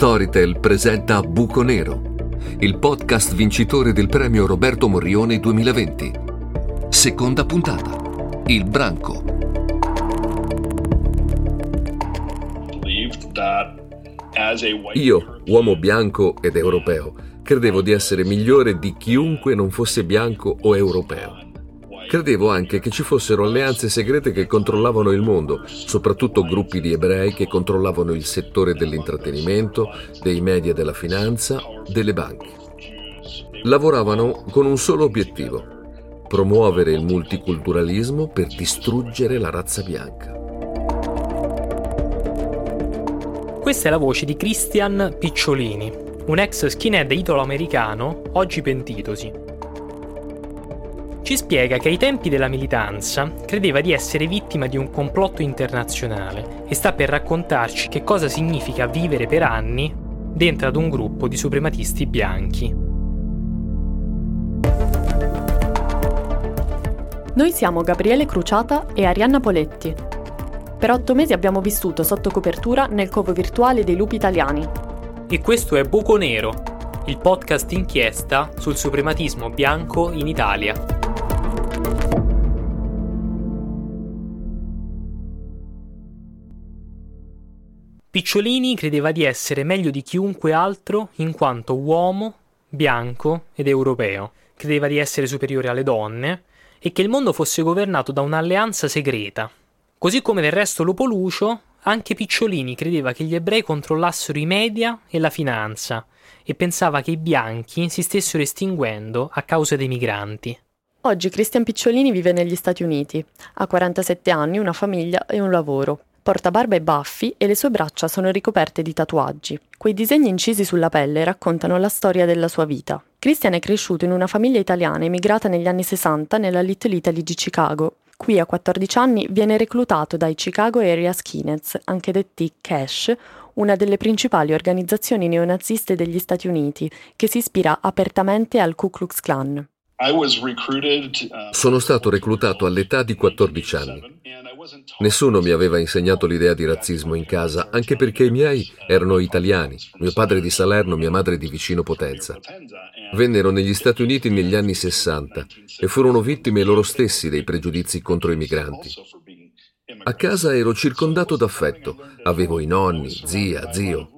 Storytel presenta Buco Nero, il podcast vincitore del premio Roberto Morrione 2020. Seconda puntata. Il branco. Io, uomo bianco ed europeo, credevo di essere migliore di chiunque non fosse bianco o europeo. Credevo anche che ci fossero alleanze segrete che controllavano il mondo, soprattutto gruppi di ebrei che controllavano il settore dell'intrattenimento, dei media della finanza, delle banche. Lavoravano con un solo obiettivo, promuovere il multiculturalismo per distruggere la razza bianca. Questa è la voce di Christian Picciolini, un ex skinhead italo-americano, oggi pentitosi ci spiega che ai tempi della militanza credeva di essere vittima di un complotto internazionale e sta per raccontarci che cosa significa vivere per anni dentro ad un gruppo di suprematisti bianchi. Noi siamo Gabriele Cruciata e Arianna Poletti. Per otto mesi abbiamo vissuto sotto copertura nel covo virtuale dei lupi italiani. E questo è Buco Nero, il podcast inchiesta sul suprematismo bianco in Italia. Picciolini credeva di essere meglio di chiunque altro in quanto uomo, bianco ed europeo. Credeva di essere superiore alle donne e che il mondo fosse governato da un'alleanza segreta. Così come del resto Lupo Lucio, anche Picciolini credeva che gli ebrei controllassero i media e la finanza e pensava che i bianchi si stessero estinguendo a causa dei migranti. Oggi Cristian Picciolini vive negli Stati Uniti, ha 47 anni, una famiglia e un lavoro. Porta barba e baffi e le sue braccia sono ricoperte di tatuaggi. Quei disegni incisi sulla pelle raccontano la storia della sua vita. Christian è cresciuto in una famiglia italiana emigrata negli anni 60 nella Little Italy di Chicago. Qui a 14 anni viene reclutato dai Chicago Area Skinheads, anche detti Cash, una delle principali organizzazioni neonaziste degli Stati Uniti, che si ispira apertamente al Ku Klux Klan. Uh, Sono stato reclutato all'età di 14 anni. Nessuno mi aveva insegnato l'idea di razzismo in casa, anche perché i miei erano italiani, mio padre di Salerno, mia madre di vicino Potenza. Vennero negli Stati Uniti negli anni 60 e furono vittime loro stessi dei pregiudizi contro i migranti. A casa ero circondato d'affetto, avevo i nonni, zia, zio.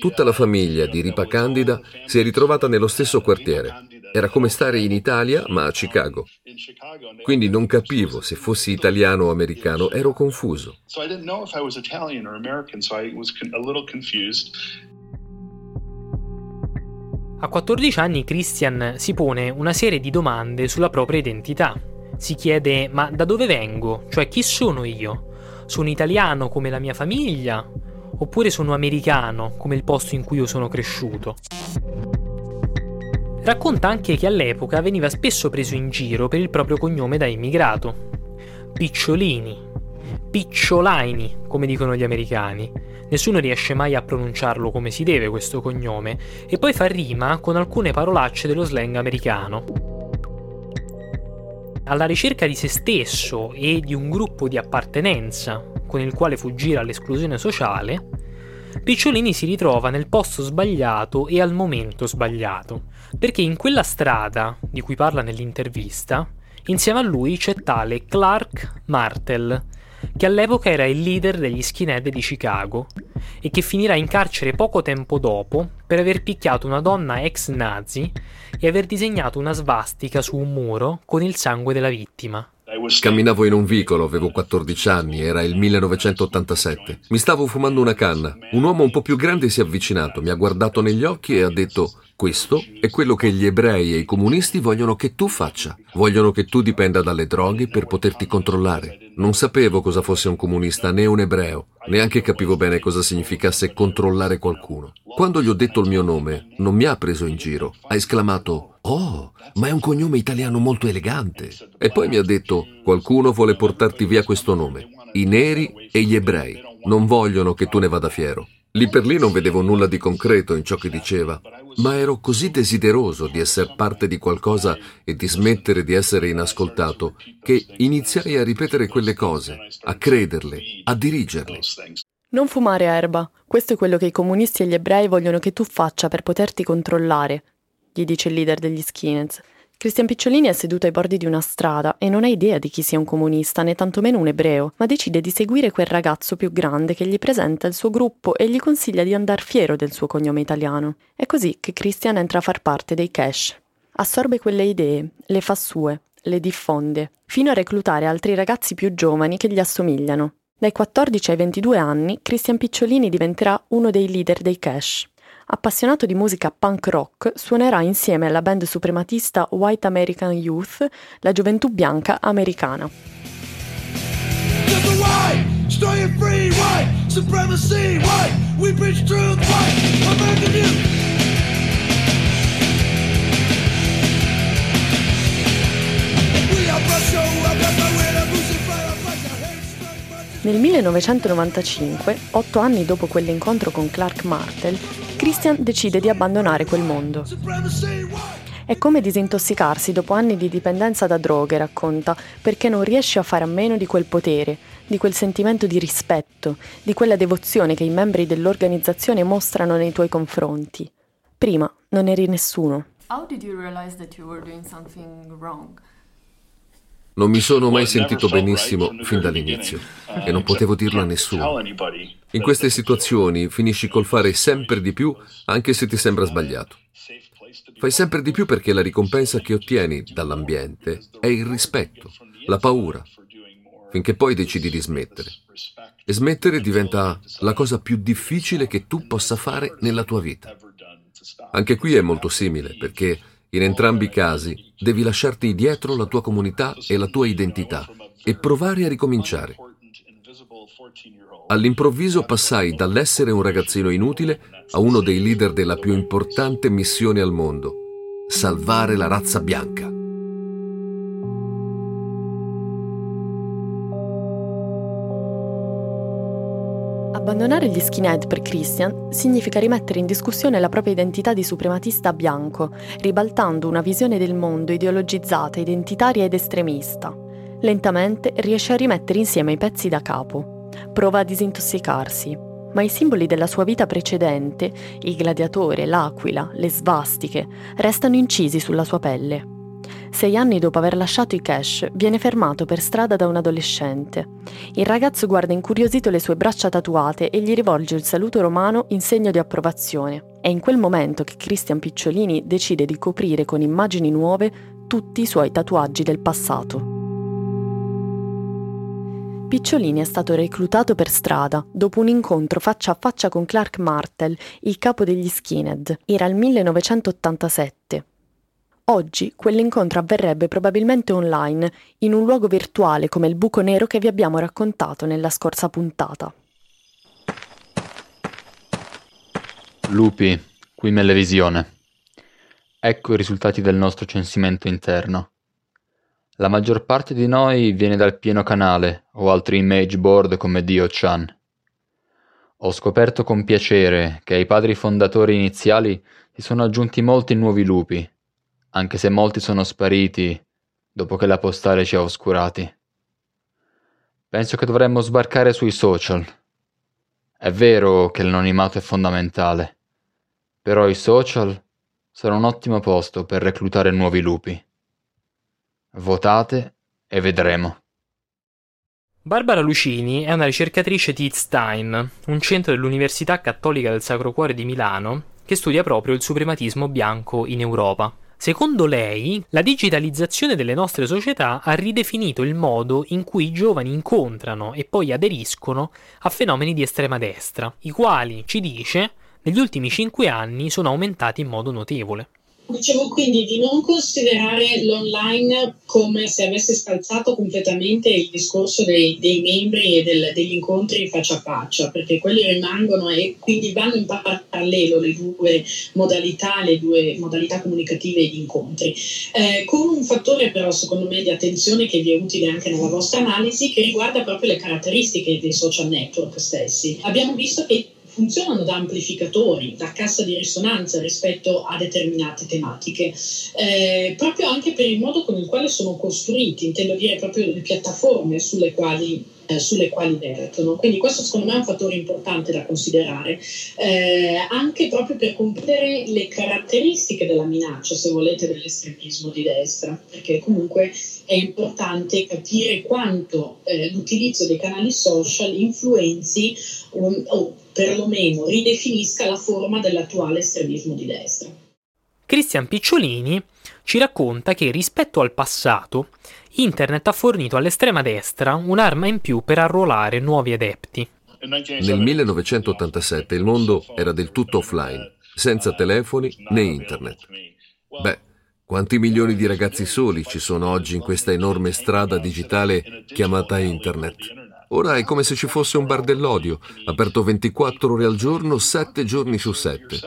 Tutta la famiglia di Ripa Candida si è ritrovata nello stesso quartiere. Era come stare in Italia, ma a Chicago. Quindi non capivo se fossi italiano o americano, ero confuso. A 14 anni Christian si pone una serie di domande sulla propria identità. Si chiede ma da dove vengo? Cioè chi sono io? Sono italiano come la mia famiglia? Oppure sono americano, come il posto in cui io sono cresciuto. Racconta anche che all'epoca veniva spesso preso in giro per il proprio cognome da immigrato. Picciolini, Picciolaini, come dicono gli americani. Nessuno riesce mai a pronunciarlo come si deve questo cognome, e poi fa rima con alcune parolacce dello slang americano. Alla ricerca di se stesso e di un gruppo di appartenenza, con il quale fuggire all'esclusione sociale, Picciolini si ritrova nel posto sbagliato e al momento sbagliato, perché in quella strada, di cui parla nell'intervista, insieme a lui c'è tale Clark Martel, che all'epoca era il leader degli skinhead di Chicago e che finirà in carcere poco tempo dopo per aver picchiato una donna ex nazi e aver disegnato una svastica su un muro con il sangue della vittima. Camminavo in un vicolo, avevo 14 anni, era il 1987. Mi stavo fumando una canna. Un uomo un po' più grande si è avvicinato, mi ha guardato negli occhi e ha detto questo è quello che gli ebrei e i comunisti vogliono che tu faccia. Vogliono che tu dipenda dalle droghe per poterti controllare. Non sapevo cosa fosse un comunista né un ebreo, neanche capivo bene cosa significasse controllare qualcuno. Quando gli ho detto il mio nome, non mi ha preso in giro. Ha esclamato Oh, ma è un cognome italiano molto elegante. E poi mi ha detto qualcuno vuole portarti via questo nome. I neri e gli ebrei non vogliono che tu ne vada fiero. Lì per lì non vedevo nulla di concreto in ciò che diceva, ma ero così desideroso di essere parte di qualcosa e di smettere di essere inascoltato che iniziai a ripetere quelle cose, a crederle, a dirigerle. Non fumare erba, questo è quello che i comunisti e gli ebrei vogliono che tu faccia per poterti controllare, gli dice il leader degli skinheads. Cristian Picciolini è seduto ai bordi di una strada e non ha idea di chi sia un comunista né tantomeno un ebreo, ma decide di seguire quel ragazzo più grande che gli presenta il suo gruppo e gli consiglia di andar fiero del suo cognome italiano. È così che Christian entra a far parte dei Cash. Assorbe quelle idee, le fa sue, le diffonde, fino a reclutare altri ragazzi più giovani che gli assomigliano. Dai 14 ai 22 anni, Christian Picciolini diventerà uno dei leader dei Cash. Appassionato di musica punk rock, suonerà insieme alla band suprematista White American Youth, la gioventù bianca americana. Nel 1995, otto anni dopo quell'incontro con Clark Martel, Christian decide di abbandonare quel mondo. È come disintossicarsi dopo anni di dipendenza da droghe, racconta, perché non riesce a fare a meno di quel potere, di quel sentimento di rispetto, di quella devozione che i membri dell'organizzazione mostrano nei tuoi confronti. Prima non eri nessuno. How did you realize that you were doing something wrong? Non mi sono mai sentito benissimo fin dall'inizio e non potevo dirlo a nessuno. In queste situazioni finisci col fare sempre di più anche se ti sembra sbagliato. Fai sempre di più perché la ricompensa che ottieni dall'ambiente è il rispetto, la paura, finché poi decidi di smettere. E smettere diventa la cosa più difficile che tu possa fare nella tua vita. Anche qui è molto simile perché in entrambi i casi devi lasciarti dietro la tua comunità e la tua identità e provare a ricominciare. All'improvviso passai dall'essere un ragazzino inutile a uno dei leader della più importante missione al mondo, salvare la razza bianca. Abbandonare gli skinhead per Christian significa rimettere in discussione la propria identità di suprematista bianco, ribaltando una visione del mondo ideologizzata, identitaria ed estremista. Lentamente riesce a rimettere insieme i pezzi da capo. Prova a disintossicarsi, ma i simboli della sua vita precedente, il gladiatore, l'aquila, le svastiche, restano incisi sulla sua pelle. Sei anni dopo aver lasciato i cash, viene fermato per strada da un adolescente. Il ragazzo guarda incuriosito le sue braccia tatuate e gli rivolge il saluto romano in segno di approvazione. È in quel momento che Christian Picciolini decide di coprire con immagini nuove tutti i suoi tatuaggi del passato. Picciolini è stato reclutato per strada dopo un incontro faccia a faccia con Clark Martel, il capo degli skinhead. Era il 1987. Oggi quell'incontro avverrebbe probabilmente online, in un luogo virtuale come il buco nero che vi abbiamo raccontato nella scorsa puntata. Lupi, qui Melevisione. Ecco i risultati del nostro censimento interno. La maggior parte di noi viene dal pieno canale o altri image board come Dio Chan. Ho scoperto con piacere che ai padri fondatori iniziali si sono aggiunti molti nuovi lupi anche se molti sono spariti dopo che la postale ci ha oscurati. Penso che dovremmo sbarcare sui social. È vero che l'anonimato è fondamentale, però i social sono un ottimo posto per reclutare nuovi lupi. Votate e vedremo. Barbara Lucini è una ricercatrice di Stein, un centro dell'Università Cattolica del Sacro Cuore di Milano, che studia proprio il suprematismo bianco in Europa. Secondo lei, la digitalizzazione delle nostre società ha ridefinito il modo in cui i giovani incontrano e poi aderiscono a fenomeni di estrema destra, i quali, ci dice, negli ultimi cinque anni sono aumentati in modo notevole. Dicevo quindi di non considerare l'online come se avesse scalzato completamente il discorso dei, dei membri e del, degli incontri faccia a faccia, perché quelli rimangono e quindi vanno in parallelo le due modalità, le due modalità comunicative di incontri. Eh, con un fattore però secondo me di attenzione che vi è utile anche nella vostra analisi che riguarda proprio le caratteristiche dei social network stessi. Abbiamo visto che funzionano da amplificatori, da cassa di risonanza rispetto a determinate tematiche, eh, proprio anche per il modo con il quale sono costruiti, intendo dire proprio le piattaforme sulle quali eh, sulle quali vertono. Quindi questo secondo me è un fattore importante da considerare, eh, anche proprio per comprendere le caratteristiche della minaccia, se volete, dell'estremismo di destra, perché comunque è importante capire quanto eh, l'utilizzo dei canali social influenzi um, o perlomeno ridefinisca la forma dell'attuale estremismo di destra. Cristian Picciolini ci racconta che rispetto al passato Internet ha fornito all'estrema destra un'arma in più per arruolare nuovi adepti. Nel 1987 il mondo era del tutto offline, senza telefoni né internet. Beh, quanti milioni di ragazzi soli ci sono oggi in questa enorme strada digitale chiamata internet? Ora è come se ci fosse un bar dell'odio, aperto 24 ore al giorno, 7 giorni su 7.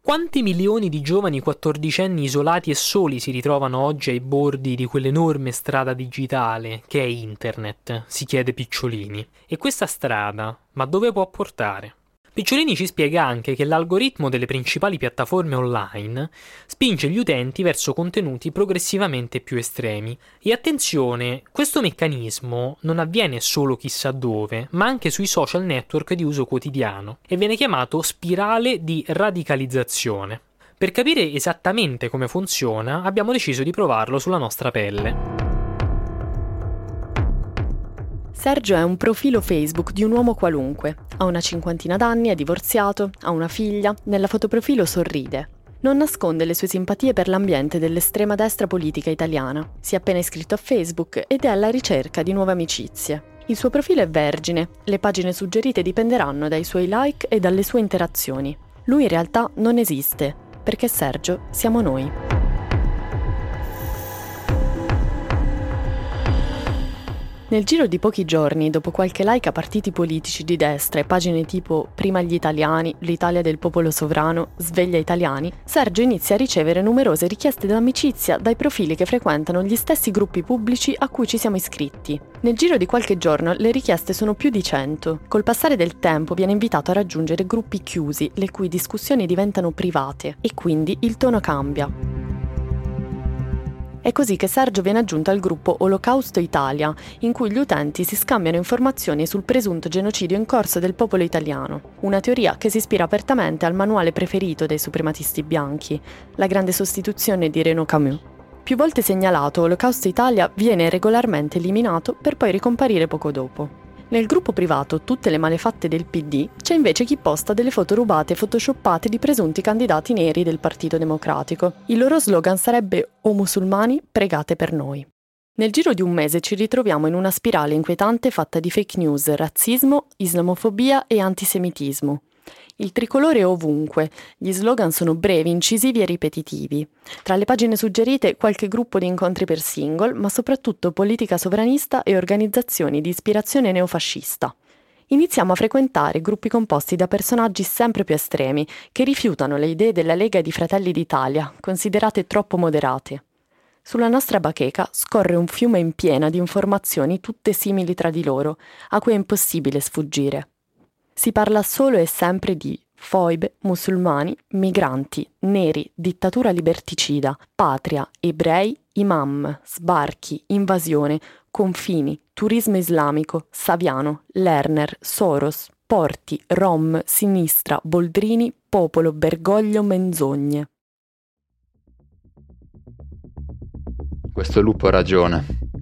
Quanti milioni di giovani quattordicenni isolati e soli si ritrovano oggi ai bordi di quell'enorme strada digitale che è Internet? si chiede Picciolini. E questa strada, ma dove può portare? Picciolini ci spiega anche che l'algoritmo delle principali piattaforme online spinge gli utenti verso contenuti progressivamente più estremi. E attenzione, questo meccanismo non avviene solo chissà dove, ma anche sui social network di uso quotidiano e viene chiamato spirale di radicalizzazione. Per capire esattamente come funziona, abbiamo deciso di provarlo sulla nostra pelle. Sergio è un profilo Facebook di un uomo qualunque. Ha una cinquantina d'anni, è divorziato, ha una figlia, nella fotoprofilo sorride. Non nasconde le sue simpatie per l'ambiente dell'estrema destra politica italiana. Si è appena iscritto a Facebook ed è alla ricerca di nuove amicizie. Il suo profilo è vergine, le pagine suggerite dipenderanno dai suoi like e dalle sue interazioni. Lui in realtà non esiste, perché Sergio siamo noi. Nel giro di pochi giorni, dopo qualche like a partiti politici di destra e pagine tipo Prima gli italiani, l'Italia del popolo sovrano, Sveglia italiani, Sergio inizia a ricevere numerose richieste d'amicizia dai profili che frequentano gli stessi gruppi pubblici a cui ci siamo iscritti. Nel giro di qualche giorno le richieste sono più di 100. Col passare del tempo viene invitato a raggiungere gruppi chiusi, le cui discussioni diventano private e quindi il tono cambia. È così che Sergio viene aggiunto al gruppo Olocausto Italia, in cui gli utenti si scambiano informazioni sul presunto genocidio in corso del popolo italiano, una teoria che si ispira apertamente al manuale preferito dei suprematisti bianchi, La grande sostituzione di Renaud Camus. Più volte segnalato, Olocausto Italia viene regolarmente eliminato per poi ricomparire poco dopo. Nel gruppo privato Tutte le malefatte del PD c'è invece chi posta delle foto rubate e photoshoppate di presunti candidati neri del Partito Democratico. Il loro slogan sarebbe O musulmani, pregate per noi. Nel giro di un mese ci ritroviamo in una spirale inquietante fatta di fake news, razzismo, islamofobia e antisemitismo. Il tricolore è ovunque, gli slogan sono brevi, incisivi e ripetitivi. Tra le pagine suggerite qualche gruppo di incontri per single, ma soprattutto politica sovranista e organizzazioni di ispirazione neofascista. Iniziamo a frequentare gruppi composti da personaggi sempre più estremi, che rifiutano le idee della Lega di Fratelli d'Italia, considerate troppo moderate. Sulla nostra bacheca scorre un fiume in piena di informazioni tutte simili tra di loro, a cui è impossibile sfuggire. Si parla solo e sempre di foibe, musulmani, migranti, neri, dittatura liberticida, patria, ebrei, imam, sbarchi, invasione, confini, turismo islamico, Saviano, Lerner, Soros, porti, rom, sinistra, Boldrini, popolo, bergoglio, menzogne. Questo lupo ha ragione.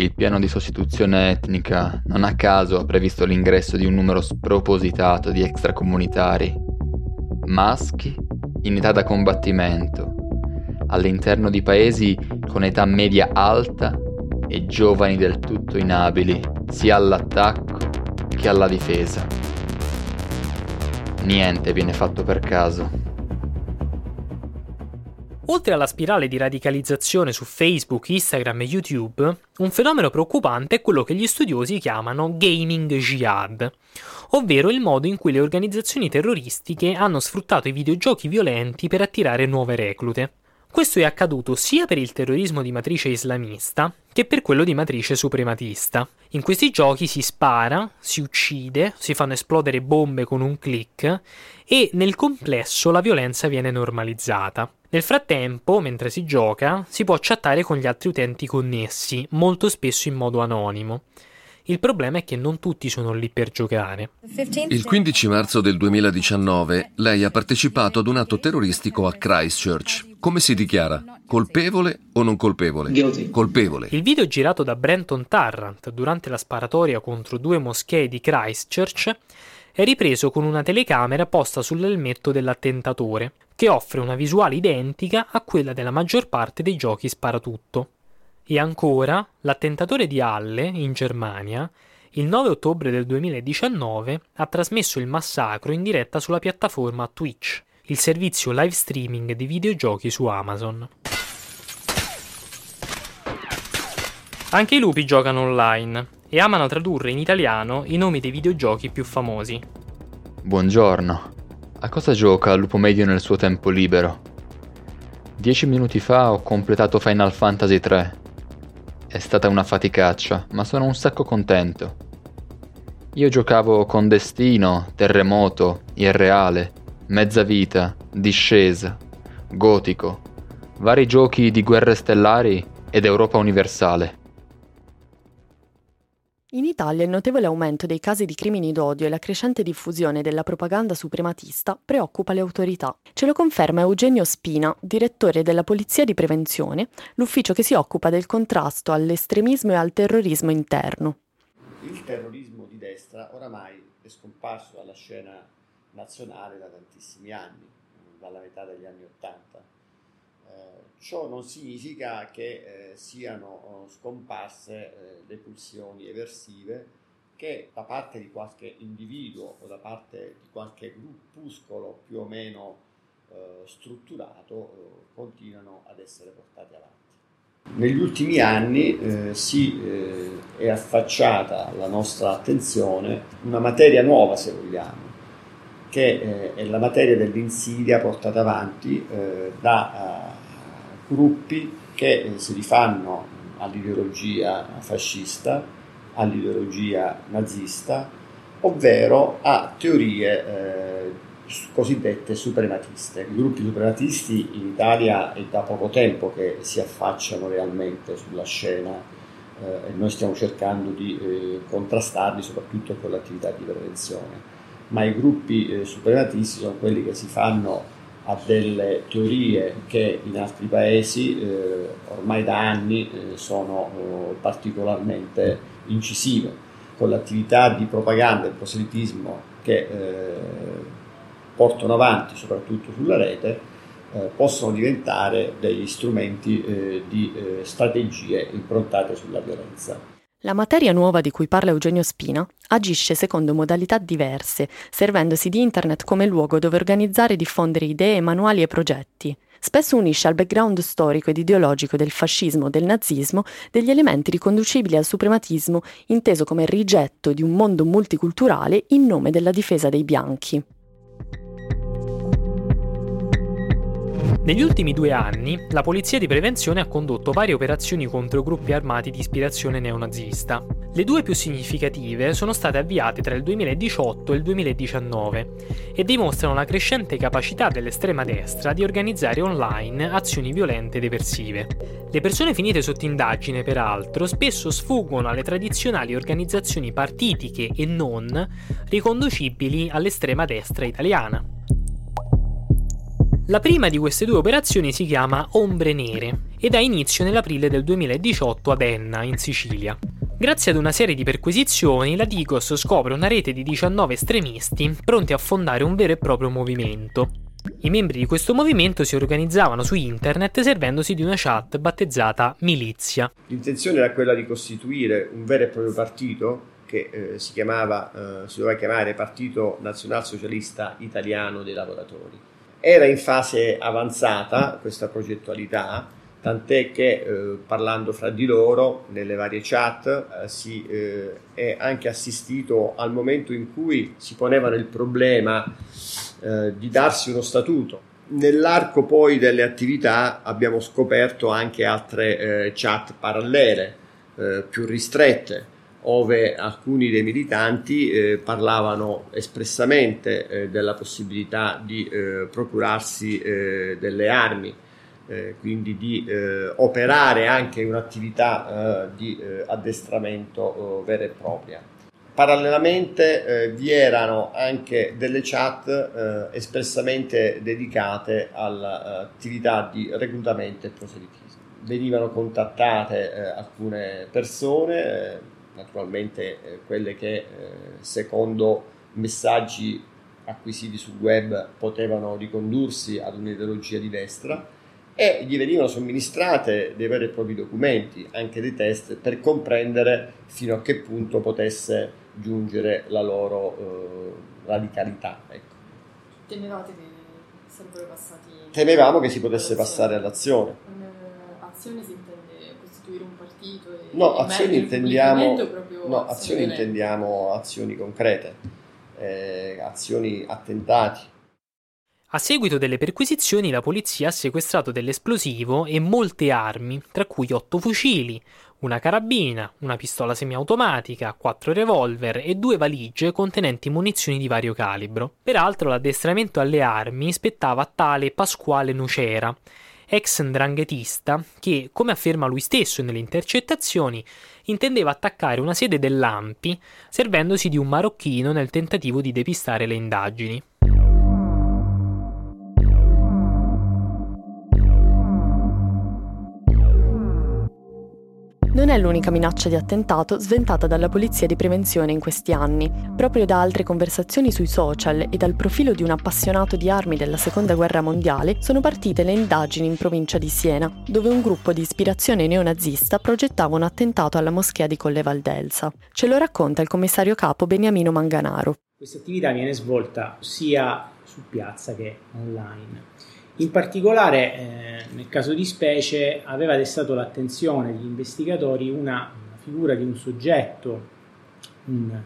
Il piano di sostituzione etnica non a caso ha previsto l'ingresso di un numero spropositato di extracomunitari, maschi in età da combattimento, all'interno di paesi con età media alta e giovani del tutto inabili sia all'attacco che alla difesa. Niente viene fatto per caso. Oltre alla spirale di radicalizzazione su Facebook, Instagram e YouTube, un fenomeno preoccupante è quello che gli studiosi chiamano gaming jihad, ovvero il modo in cui le organizzazioni terroristiche hanno sfruttato i videogiochi violenti per attirare nuove reclute. Questo è accaduto sia per il terrorismo di matrice islamista che per quello di matrice suprematista. In questi giochi si spara, si uccide, si fanno esplodere bombe con un click e nel complesso la violenza viene normalizzata. Nel frattempo, mentre si gioca, si può chattare con gli altri utenti connessi, molto spesso in modo anonimo. Il problema è che non tutti sono lì per giocare. Il 15 marzo del 2019 lei ha partecipato ad un atto terroristico a Christchurch. Come si dichiara? Colpevole o non colpevole? Guilty. Colpevole. Il video girato da Brenton Tarrant durante la sparatoria contro due moschee di Christchurch è ripreso con una telecamera posta sull'elmetto dell'attentatore, che offre una visuale identica a quella della maggior parte dei giochi sparatutto. E ancora, l'attentatore di Halle, in Germania, il 9 ottobre del 2019 ha trasmesso il massacro in diretta sulla piattaforma Twitch, il servizio live streaming di videogiochi su Amazon. Anche i lupi giocano online e amano tradurre in italiano i nomi dei videogiochi più famosi. Buongiorno. A cosa gioca Lupo Medio nel suo tempo libero? Dieci minuti fa ho completato Final Fantasy 3. È stata una faticaccia, ma sono un sacco contento. Io giocavo con Destino, Terremoto, Irreale, Mezza Vita, Discesa, Gotico, vari giochi di guerre stellari ed Europa universale. In Italia il notevole aumento dei casi di crimini d'odio e la crescente diffusione della propaganda suprematista preoccupa le autorità. Ce lo conferma Eugenio Spina, direttore della Polizia di Prevenzione, l'ufficio che si occupa del contrasto all'estremismo e al terrorismo interno. Il terrorismo di destra oramai è scomparso dalla scena nazionale da tantissimi anni, dalla metà degli anni Ottanta. Eh, ciò non significa che eh, siano oh, scomparse eh, le pulsioni eversive che da parte di qualche individuo o da parte di qualche gruppuscolo più o meno strutturato continuano ad essere portate avanti. Negli ultimi anni eh, si eh, è affacciata alla nostra attenzione una materia nuova, se vogliamo, che eh, è la materia dell'insidia portata avanti da gruppi che eh, si rifanno all'ideologia fascista, all'ideologia nazista, ovvero a teorie eh, cosiddette suprematiste. I gruppi suprematisti in Italia è da poco tempo che si affacciano realmente sulla scena eh, e noi stiamo cercando di eh, contrastarli soprattutto con l'attività di prevenzione. Ma i gruppi eh, suprematisti sono quelli che si fanno a delle teorie che in altri paesi eh, ormai da anni eh, sono eh, particolarmente incisive, con l'attività di propaganda e proselitismo che eh, portano avanti soprattutto sulla rete, eh, possono diventare degli strumenti di strategie improntate sulla violenza. La materia nuova di cui parla Eugenio Spina agisce secondo modalità diverse, servendosi di Internet come luogo dove organizzare e diffondere idee, manuali e progetti. Spesso unisce al background storico ed ideologico del fascismo o del nazismo degli elementi riconducibili al suprematismo, inteso come rigetto di un mondo multiculturale in nome della difesa dei bianchi. Negli ultimi due anni, la Polizia di Prevenzione ha condotto varie operazioni contro gruppi armati di ispirazione neonazista. Le due più significative sono state avviate tra il 2018 e il 2019 e dimostrano la crescente capacità dell'estrema destra di organizzare online azioni violente ed eversive. Le persone finite sotto indagine, peraltro, spesso sfuggono alle tradizionali organizzazioni partitiche e non riconducibili all'estrema destra italiana. La prima di queste due operazioni si chiama Ombre Nere ed ha inizio nell'aprile del 2018 ad Enna, in Sicilia. Grazie ad una serie di perquisizioni, la Digos scopre una rete di 19 estremisti pronti a fondare un vero e proprio movimento. I membri di questo movimento si organizzavano su internet servendosi di una chat battezzata Milizia. L'intenzione era quella di costituire un vero e proprio partito che eh, si, chiamava, eh, si doveva chiamare Partito Nazionalsocialista Italiano dei Lavoratori era in fase avanzata questa progettualità, tant'è che eh, parlando fra di loro nelle varie chat eh, si eh, è anche assistito al momento in cui si ponevano il problema eh, di darsi uno statuto. Nell'arco poi delle attività abbiamo scoperto anche altre eh, chat parallele, eh, più ristrette, ove alcuni dei militanti eh, parlavano espressamente eh, della possibilità di eh, procurarsi eh, delle armi eh, quindi di eh, operare anche un'attività eh, di eh, addestramento vera e propria. Parallelamente vi erano anche delle chat espressamente dedicate all'attività di reclutamento e proselitismo. Venivano contattate alcune persone, naturalmente quelle che secondo messaggi acquisiti sul web potevano ricondursi ad un'ideologia di destra e gli venivano somministrate dei veri e propri documenti, anche dei test, per comprendere fino a che punto potesse giungere la loro eh, radicalità. Ecco. Temevate che sarebbero passati... Temevamo che si potesse passare all'azione. Con eh, azione si intende costituire un partito? E no, azioni intendiamo, no, azioni intendiamo azioni concrete, eh, azioni attentati a seguito delle perquisizioni la polizia ha sequestrato dell'esplosivo e molte armi, tra cui otto fucili, una carabina, una pistola semiautomatica, quattro revolver e due valigie contenenti munizioni di vario calibro. Peraltro l'addestramento alle armi spettava a tale Pasquale Nucera, ex ndranghetista che, come afferma lui stesso nelle intercettazioni, intendeva attaccare una sede dell'AMPI servendosi di un marocchino nel tentativo di depistare le indagini. Non è l'unica minaccia di attentato sventata dalla polizia di prevenzione in questi anni. Proprio da altre conversazioni sui social e dal profilo di un appassionato di armi della Seconda Guerra Mondiale sono partite le indagini in provincia di Siena, dove un gruppo di ispirazione neonazista progettava un attentato alla moschea di Colle Valdelsa. Ce lo racconta il commissario capo Beniamino Manganaro. Questa attività viene svolta sia su piazza che online. In particolare, eh, nel caso di specie, aveva destato l'attenzione degli investigatori una, figura di un soggetto, un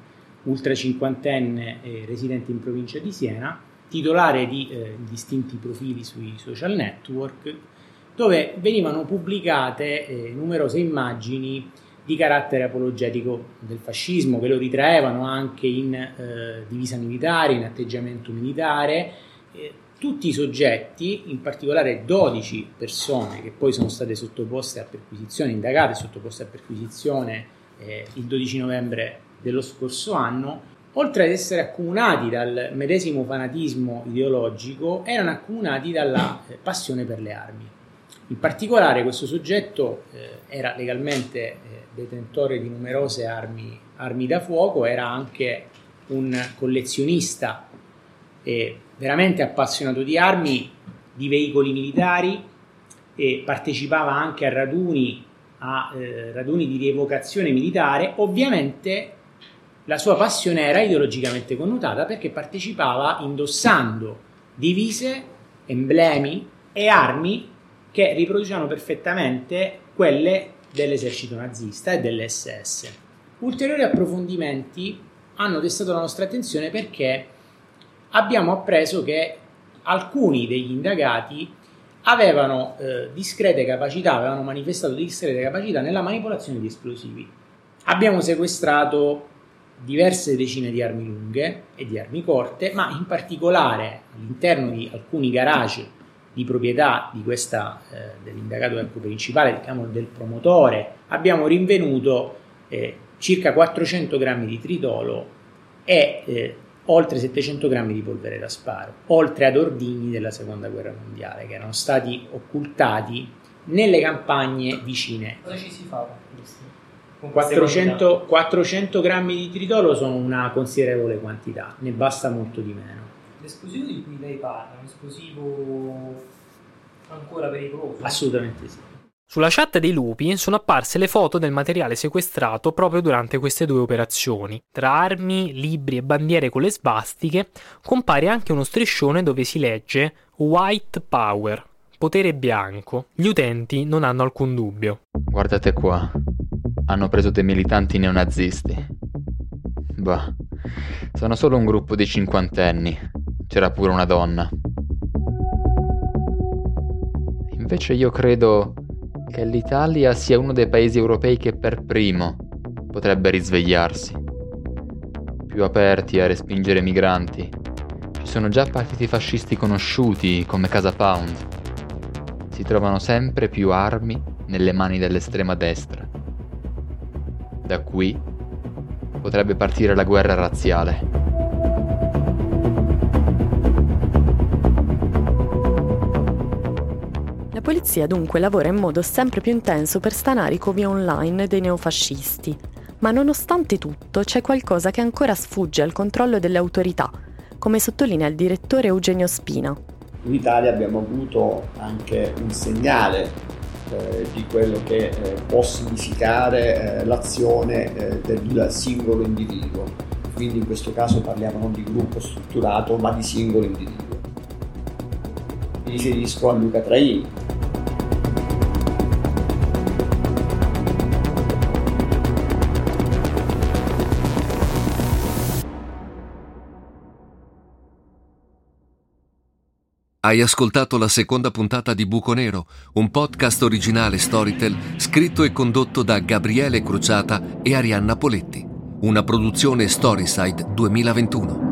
ultra cinquantenne eh, residente in provincia di Siena, titolare di eh, distinti profili sui social network, dove venivano pubblicate eh, numerose immagini di carattere apologetico del fascismo, che lo ritraevano anche in eh, divisa militare, in atteggiamento militare, eh, tutti i soggetti, in particolare 12 persone che poi sono state sottoposte a perquisizione, indagate, sottoposte a perquisizione eh, il 12 novembre dello scorso anno, oltre ad essere accomunati dal medesimo fanatismo ideologico, erano accomunati dalla eh, passione per le armi. In particolare questo soggetto eh, era legalmente eh, detentore di numerose armi, armi da fuoco, era anche un collezionista e veramente appassionato di armi, di veicoli militari e partecipava anche a raduni, a eh, raduni di rievocazione militare. Ovviamente la sua passione era ideologicamente connotata perché partecipava indossando divise, emblemi e armi che riproducevano perfettamente quelle dell'esercito nazista e dell'SS. Ulteriori approfondimenti hanno destato la nostra attenzione perché abbiamo appreso che alcuni degli indagati avevano eh, discrete capacità, avevano manifestato discrete capacità nella manipolazione di esplosivi. Abbiamo sequestrato diverse decine di armi lunghe e di armi corte, ma in particolare all'interno di alcuni garage di proprietà di questa, eh, dell'indagato ecco, principale, diciamo del promotore, abbiamo rinvenuto eh, circa 400 grammi di tritolo e eh, oltre 700 grammi di polvere da sparo, oltre ad ordigni della seconda guerra mondiale che erano stati occultati nelle campagne vicine. Cosa ci si fa? 400, 400 grammi di tritolo sono una considerevole quantità, ne basta molto di meno. L'esplosivo di cui lei parla è un esplosivo ancora pericoloso? Assolutamente sì. Sulla chat dei lupi sono apparse le foto del materiale sequestrato proprio durante queste due operazioni. Tra armi, libri e bandiere con le svastiche compare anche uno striscione dove si legge White Power, potere bianco. Gli utenti non hanno alcun dubbio. Guardate qua, hanno preso dei militanti neonazisti. Bah, sono solo un gruppo di cinquantenni. C'era pure una donna. Invece io credo che l'Italia sia uno dei paesi europei che per primo potrebbe risvegliarsi. Più aperti a respingere migranti. Ci sono già partiti fascisti conosciuti come Casa Pound. si trovano sempre più armi nelle mani dell'estrema destra. Da qui potrebbe partire la guerra razziale. Polizia dunque lavora in modo sempre più intenso per stanare i covi online dei neofascisti, ma nonostante tutto c'è qualcosa che ancora sfugge al controllo delle autorità, come sottolinea il direttore Eugenio Spina. In Italia abbiamo avuto anche un segnale eh, di quello che eh, può significare eh, l'azione eh, del singolo individuo. Quindi in questo caso parliamo non di gruppo strutturato ma di singolo individuo. Mi riferisco a Luca Traini, Hai ascoltato la seconda puntata di Buco Nero, un podcast originale Storytel scritto e condotto da Gabriele Crociata e Arianna Poletti, una produzione Storyside 2021.